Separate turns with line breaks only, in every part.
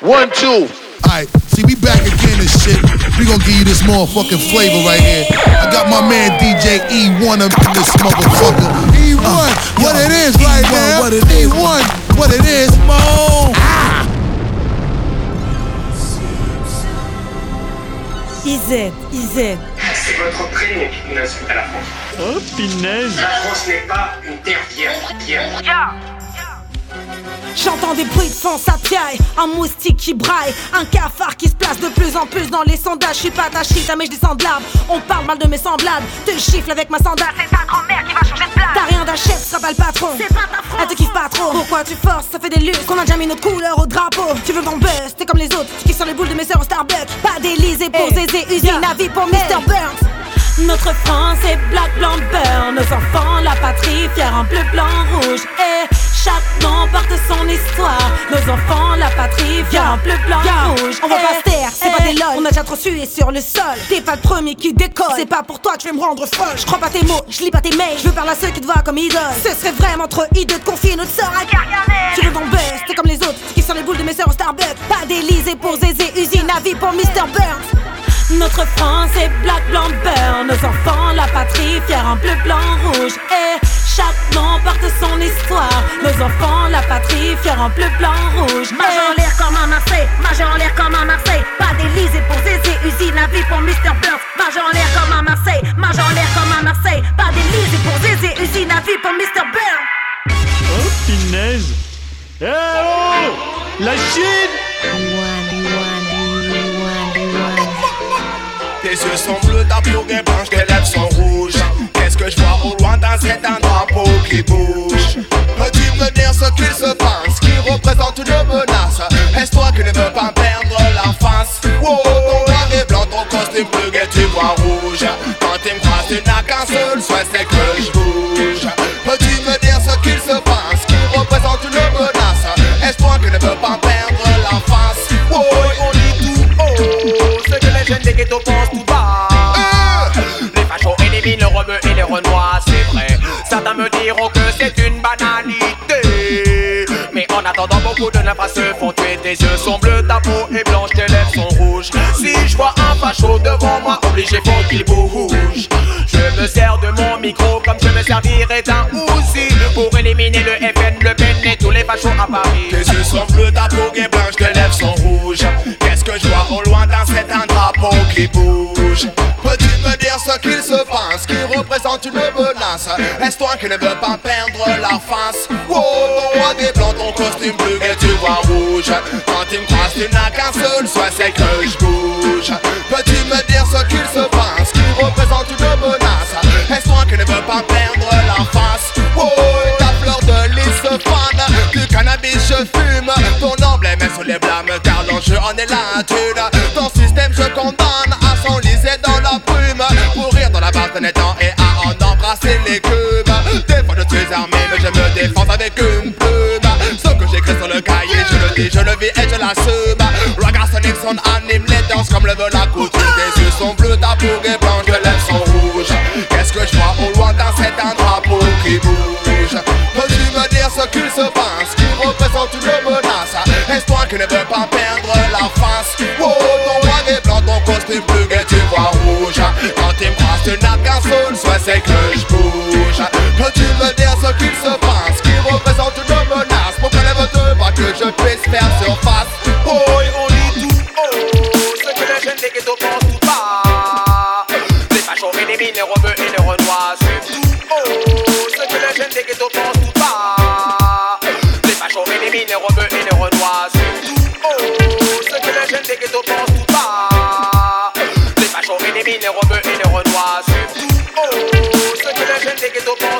One, two.
Alright, see, we back again and shit. We gonna give you this motherfucking flavor right here. I got my man DJ E1 up in this motherfucker. E1, uh, what yo, it is E1, right now. What it is. E1, what it is. Mo. Ah.
IZ, IZ.
C'est votre crime qui nous insulte à la France.
Oh, pinaise.
La France n'est pas une terre vierge.
Yeah. J'entends des bruits de fond, ça piaille, un moustique qui braille, un cafard qui se place de plus en plus dans les sondages. Je suis pas ta shit, mais je descends de l'arbre. On parle mal de mes semblables, te chiffle avec ma sandale.
C'est ta grand-mère qui va changer de place.
T'as rien d'achète, sera pas le patron.
C'est pas ta France.
Elle te kiffe pas trop. Pourquoi tu forces? Ça fait des lustres qu'on a déjà mis notre couleur au drapeau. Tu veux ton buzz, t'es comme les autres. Tu kiffes sur les boules de mes sœurs au Starbucks. Pas d'Elysée pour hey. Zézé, usine à vie pour Mr. Burns. Notre France est black, blanc, beurre. Nos enfants, la patrie, fière en bleu, blanc, rouge. Et chaque nom porte son histoire. Nos enfants, la patrie, fière en bleu, blanc, rouge. On va pas se taire, c'est pas des lol. On a déjà trop sué sur le sol. T'es pas le premier qui décolle. C'est pas pour toi que je vais me rendre folle. Je crois pas tes mots, je lis pas tes mails. Je veux parler à ceux qui te voient comme idole. Ce serait vraiment trop hideux de confier notre sort à
Gargamel.
Tu veux ton buzz, t'es comme les autres. Qui sont les boules de mes sœurs au Starbucks. Pas d'Elysée pour Zézé, usine à vie pour Mr. Burns. Notre France est black, blanc, beurre. Nos enfants, la patrie, fière en bleu, blanc, rouge. Et chaque nom porte son histoire. Nos enfants, la patrie, fière en bleu, blanc, rouge.
Mage en l'air comme à Marseille, mage en l'air comme à Marseille. Pas d'Élysée pour Zézé, usine à vie pour Mr. Burns. Mage en l'air comme à Marseille, mage en l'air comme à Marseille. Pas d'Élysée pour Zézé, usine à vie pour Mr. Burns.
Oh, pinaise! Eh oh! La Chine!
Tes yeux sont bleus, ta peau est blanche, tes lèvres sont rouges. Qu'est-ce que je vois au loin dans cet un drapeau qui bouge. Me dire ce qu'il se passe, qui représente une menace. Est-ce toi qui ne veux pas perdre la face? Wow, ton et blanc, ton costume bleu et tu vois rouge. Quand tu me croises, tu n'as qu'un seul souhait, c'est que je bouge. Me dire ce qu'il se passe, qui représente une menace. Est-ce toi qui ne veux pas perdre la face? Wow, on dit tout haut, ce que les jeunes des ghettos pensent diront que c'est une banalité. Mais en attendant beaucoup de nymphas se font tuer. Tes yeux sont bleus, ta peau est blanche, tes lèvres sont rouges. Si je vois un facho devant moi, obligé faut qu'il bouge. Je me sers de mon micro comme je me servirais d'un Uzi Pour éliminer le FN, le PN et tous les fachos à Paris. Tes yeux sont bleus, ta peau est blanche, tes lèvres sont rouges. Qu'est-ce que je vois au loin cet un drapeau qui bouge? Représente une menace. Est-ce toi qui ne veux pas perdre la face? Wow, ton noir et blanc, ton costume bleu et tu vois rouge. Quand tu me croises, tu n'as qu'un seul souhait, c'est que je bouge. Peux-tu me dire ce qu'il se passe, qui représente une menace? Est-ce toi qui ne veux pas perdre la face? Wow, ta fleur de lys fan Du cannabis je fume. Ton emblème est sur les blâmes car l'enjeu en est la thune Ton système je condamne défends avec une plume Ce que j'écris sur le cahier je le dis, je le vis et je l'assume Raga Nixon anime les danses comme le veut la coutume. Tes yeux sont bleus, ta peau est blanche, tes lèvres sont rouges. Qu'est-ce que je vois au loin dans cet un drapeau qui bouge? Peux-tu me dire ce qu'il se passe, qui représente une menace? Est-ce toi qui ne veux pas perdre la face. Oh, ton noir et blanc, ton costume bleu et tu vois rouge. Quand tu me tu n'as qu'un seul souhait, c'est que je bouge. Peux-tu me dire ce qu'il se passe, faire surface Oh, ce que des ghettos pensent tout bas Les éliminent les rebeux et les renois tout haut Ce que les jeunes des ghettos pensent tout bas Les éliminent les et les tout haut Ce que les jeunes des ghettos pensent tout bas Les éliminent les et les renois tout Ce que les jeunes des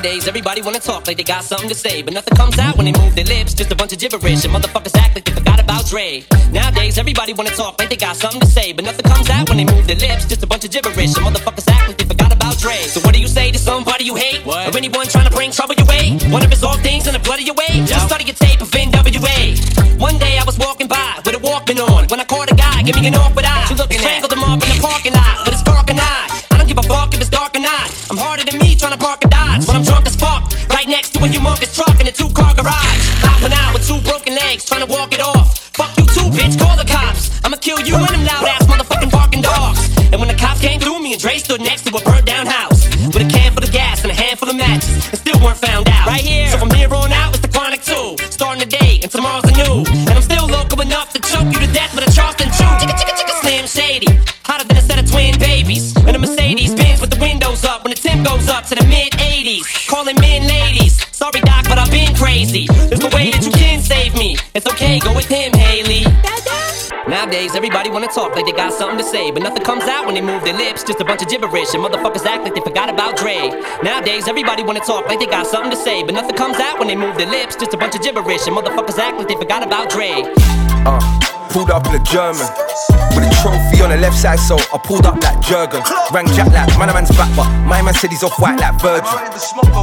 Nowadays, everybody wanna talk like they got something to say, but nothing comes out when they move their lips. Just a bunch of gibberish, and motherfuckers act like they forgot about Dre. Nowadays, everybody wanna talk like they got something to say, but nothing comes out when they move their lips. Just a bunch of gibberish, and motherfuckers act like they forgot about Dre. So what do you say to somebody you hate, what? or anyone trying to bring trouble your way? Wanna resolve things in the blood of your way. Just study your tape of NWA. One day I was walking by with a Walkman on when I caught a guy, give me an awkward eye. She looked strangled him off in the parking lot when I'm drunk as fuck. Right next to a humongous truck in a two car garage. Hopping out with two broken legs trying to walk it off. Fuck you too, bitch, call the cops. I'ma kill you and them loud ass motherfucking barking dogs. And when the cops came through, me and Dre stood next to a burnt down house with a can full of gas and a handful of matches and still weren't found out. Right here. So from here on out, it's the chronic two. Starting the day and tomorrow's up to the mid 80s. Calling men ladies. Sorry, Doc, but I've been crazy. There's no way that you can save me. It's okay, go with him, Haley. Nowadays, everybody wanna talk like they got something to say, but nothing comes out when they move their lips. Just a bunch of gibberish, and motherfuckers act like they forgot about Dre. Nowadays, everybody wanna talk like they got something to say, but nothing comes out when they move their lips. Just a bunch of gibberish, and motherfuckers act like they forgot about Dre.
Uh, pulled up in a German with a trophy on the left side, so I pulled up like Jurgen. Rang Jack like man, a man's back, but my man said he's off white like Virgil.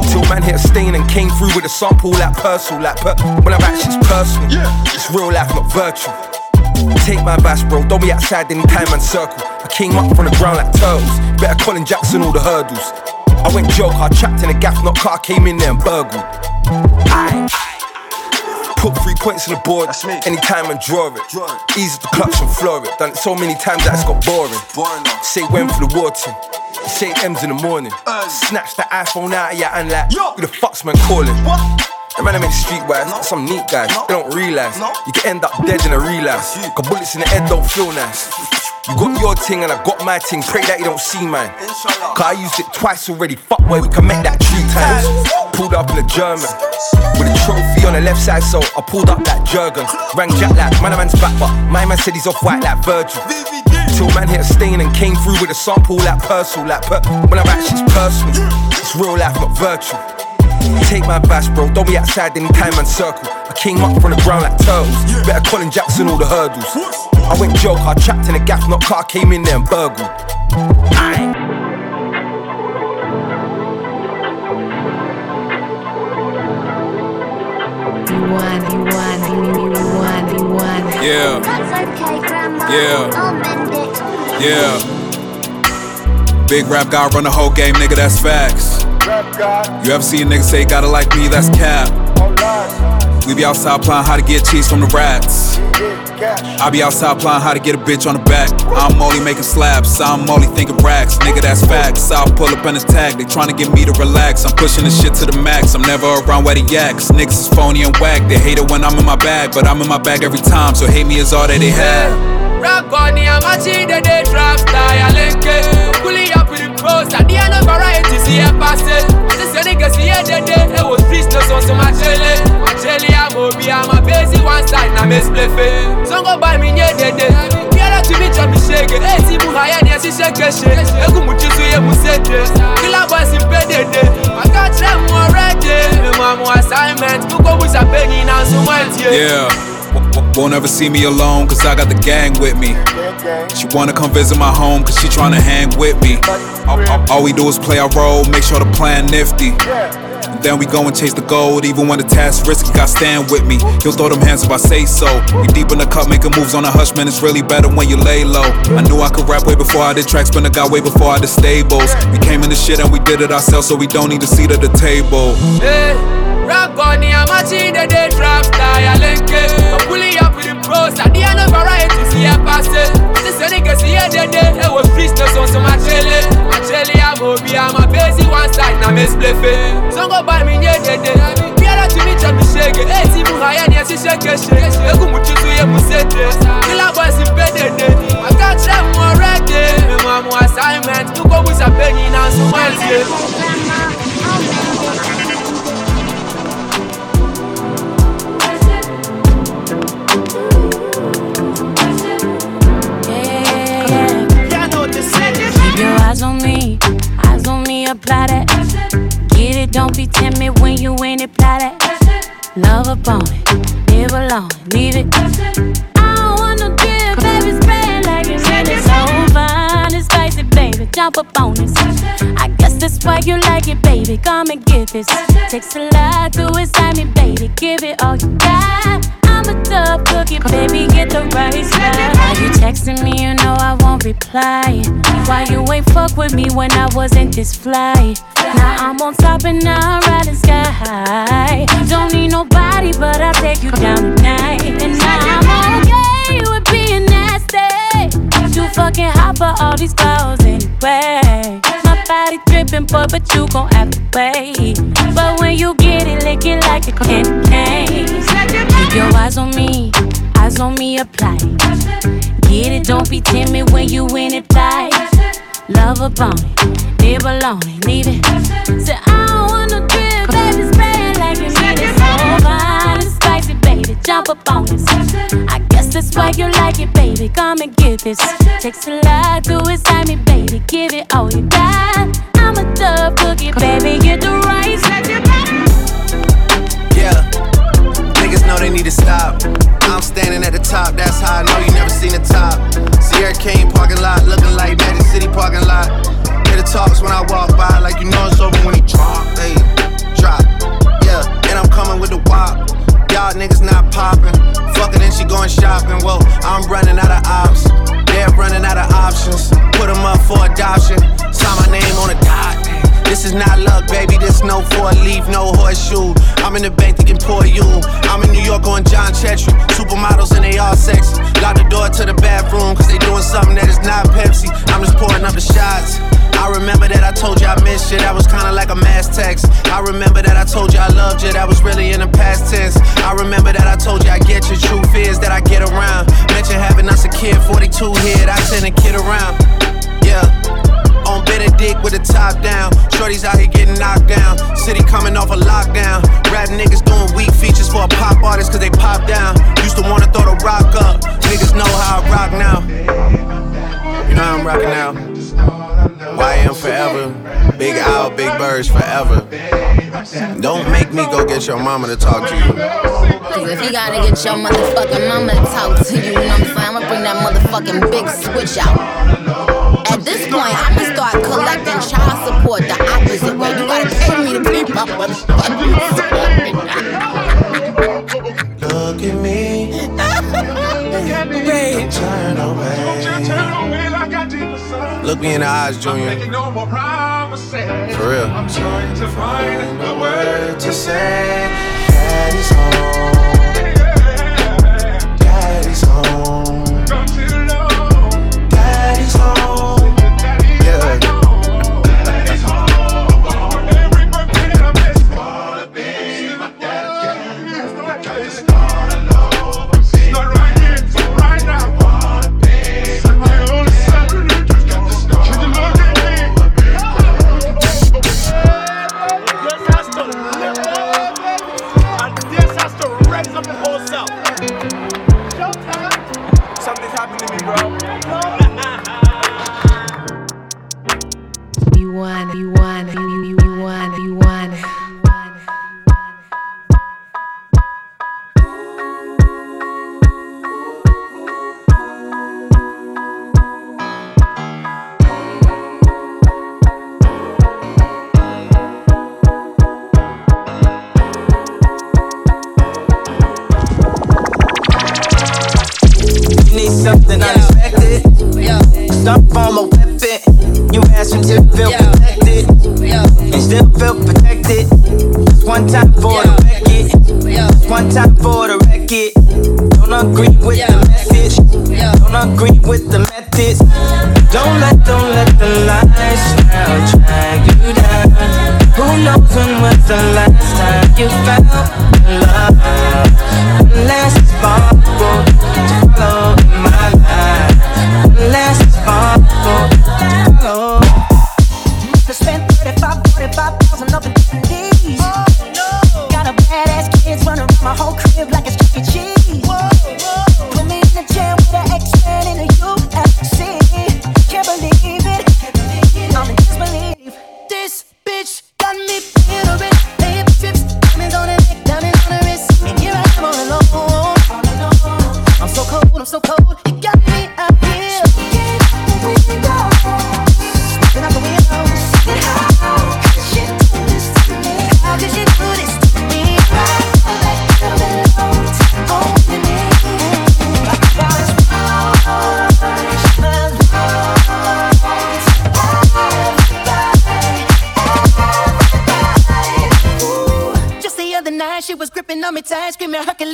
Till man hit a stain and came through with a sample like Purcell, like per- when I'm back, shit's personal. It's real life, not virtual. Take my bash, bro. Don't be outside anytime and circle. I came up from the ground like turtles. Better Colin Jackson all the hurdles. I went joke, I trapped in a gaff, not car, came in there and burgled. Aye. Put three points on the board, anytime and draw it. Draw it. Easy to clutch and floor it. Done it so many times that it's got boring. Say when for the war team. Say M's in the morning. Snatch the iPhone out of your hand like, who the fuck's man calling? The man I made streetwise, some neat guys, they don't realize No. you can end up dead in a relapse. Cause bullets in the head don't feel nice. You got your ting and I got my ting, pray that you don't see mine. Cause I used it twice already, fuck boy, we can make that three times. Pulled up in a German with a trophy on the left side, so I pulled up that Jurgen. Rang Jack like, man, a man's back, but my man said he's off white like Virgil. Till man hit a stain and came through with a sample like Purcell, like per- when I'm back, shit's personal. It's real life, not virtual. Take my bash, bro. Don't be outside anytime and circle. I came up from the ground like turtles. Better Colin Jackson all the hurdles. I went joke, I trapped in a gaff, not car, came in there and burgled. Aye.
Yeah. Yeah. Yeah. Big rap guy run the whole game, nigga, that's facts. You ever see a nigga say gotta like me, that's cap. We be outside playing how to get cheese from the rats. I be outside playing how to get a bitch on the back. I'm only making slaps, I'm only thinking racks. Nigga, that's facts. I'll pull up in his tag, they trying to get me to relax. I'm pushing this shit to the max, I'm never around where the yaks. Niggas is phony and whack, they hate it when I'm in my bag, but I'm in my bag every time, so hate me is all that they have.
Rock on the amachi, the day drop style, link it. Pulling up with the pros, at the end of variety, see a pass it. This a nigga see a day, it was business on some machele. Machele, I'm obi, I'm a busy one side, na me split it. So go buy me, yeah, day, day. Kiara to me, chop me shake it. Hey, see, muhaya, ni asi shake it, shake. Eku muchisu, ye musete. Killer boys in bed, day, day. I got them already. Me mama assignment, muko busa penny, now so much,
Yeah. Won't ever see me alone, cause I got the gang with me. She wanna come visit my home, cause she tryna hang with me. All, all- all we do is play our role, make sure the plan nifty. Then we go and chase the gold, even when the task risky, got stand with me. He'll throw them hands if I say so. We deep in the cup, making moves on a hush, man, it's really better when you lay low. I knew I could rap way before I did tracks, but I got way before I did stables. We came in the shit and we did it ourselves, so we don't need a seat at the table.
Hey, rock on the amachi, the day drop style, link it. I'm pulling up with the pros, at the end of variety, see a pass it. This is a nigga see a day, day, it was business on some machele. Machele, I'm obi, I'm a busy one side, now me split it. So go buy me, yeah, day, day. Kiara to me, chop me shake it. Hey, see, muhaya, ni asi shake it, shake. Eku muchisu, ye musete. Killer boys in bed, day, day. I got them already. Me assignment, muko busa penny, now so.
Keep your eyes on me, eyes on me, apply that. Get it, don't be timid when you ain't it, apply that. Love up on it, it belong, leave it. I don't want no drip, baby, spray like it's. when so over. It's spicy, baby, jump up on it. I guess that's why you like it, baby, come and get this. Takes a lot to excite me, baby, give it all you got. I'm cookie, baby. Get the spot. Why you texting me? You know I won't reply. Why you ain't fuck with me when I wasn't this fly? Now I'm on top and now I'm riding sky high. Don't need nobody, but I'll take you down tonight. And now I'm all okay with being nasty. Too fucking hot for all these girls anyway. My body dripping, boy, but you gon' have to wait. But when you get it, lick it like a candy cane. Eyes on me, eyes on me, apply. Get it, don't be timid when you in it tight. Love up on it, nibble on it, leave it. Say, I don't want no drip, baby, spray it like you need it. So fine and spicy, baby, jump up on this. I guess that's why you like it, baby. Come and get this. Takes a lot to excite me, baby. Give it all you got. I'm a tough cookie, baby. Get the rice.
They need to stop. I'm standing at the top, that's how I know you never seen the top. Sierra Kane parking lot, looking like Magic City parking lot. Hear the talks when I walk by, like you know it's over when he drop. Hey, drop. Yeah, and I'm coming with the wop. Y'all niggas not popping. Fucking and she going shopping. Whoa, I'm running out of ops. They're running out of options. Put them up for adoption. Sign my name on a dot. This is not luck, baby. This no four leaf, no horseshoe. In the bank thinking poor you. I'm in New York on John Chetry. Supermodels and they all sexy. Lock the door to the bathroom, cause they doing something that is not Pepsi. I'm just pouring up the shots. I remember that I told you I missed you. That was kinda like a mass text. I remember that I told you I loved you. That was really in the past tense. I remember that I told you I get you. Truth is that I get around. Mention having us a kid, 42 here. I send a kid around. Yeah. With a top down. Shorties out here getting knocked down. City coming off a lockdown. Rap niggas doing weak features for a pop artist cause they pop down. Used to wanna throw the rock up. Niggas know how I rock now. You know how I'm rocking now. YM forever. Big Owl, Big Birds forever. Don't make me go get your mama to talk to you.
Cause if you gotta get your motherfucking mama to talk to you, you know what I'm saying? I'ma bring that motherfucking big switch out. At this point, I'ma start collecting child support the opposite way. You gotta pay me to be my motherfucking
Look at me. Don't turn away. Look me in the eyes, Junior. For real. I'm trying to find a word to say. Daddy's home. Daddy's home.
Something unexpected. Stop on my weapon. You ask me to feel protected. And still feel protected. Just one time for the record. One time for the record. Don't agree with the message. Don't agree with the methods. Don't let, don't let the lifestyle drag you down. Who knows when was the last time you felt love?
outside screaming,
hurricane.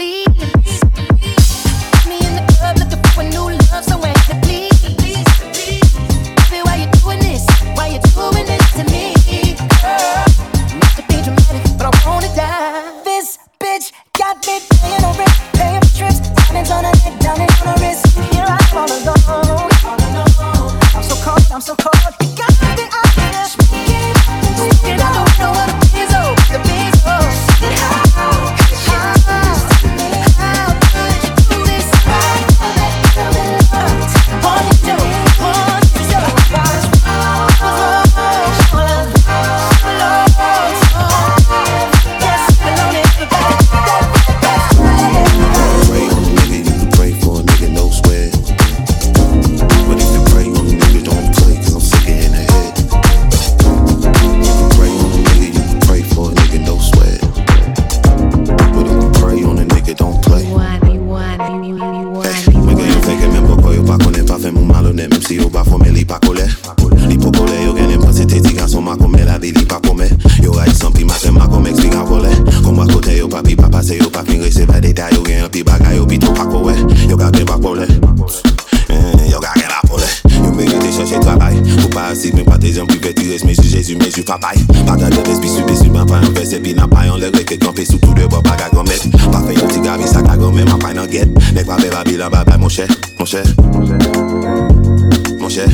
Sepi nan payon le reke kampe sou tou de bo pa gagan met Pa fe yon ti gavi sa kagan men ma pay nan get. Nek pa be babi lan babay mon chè, mon chè Mon chè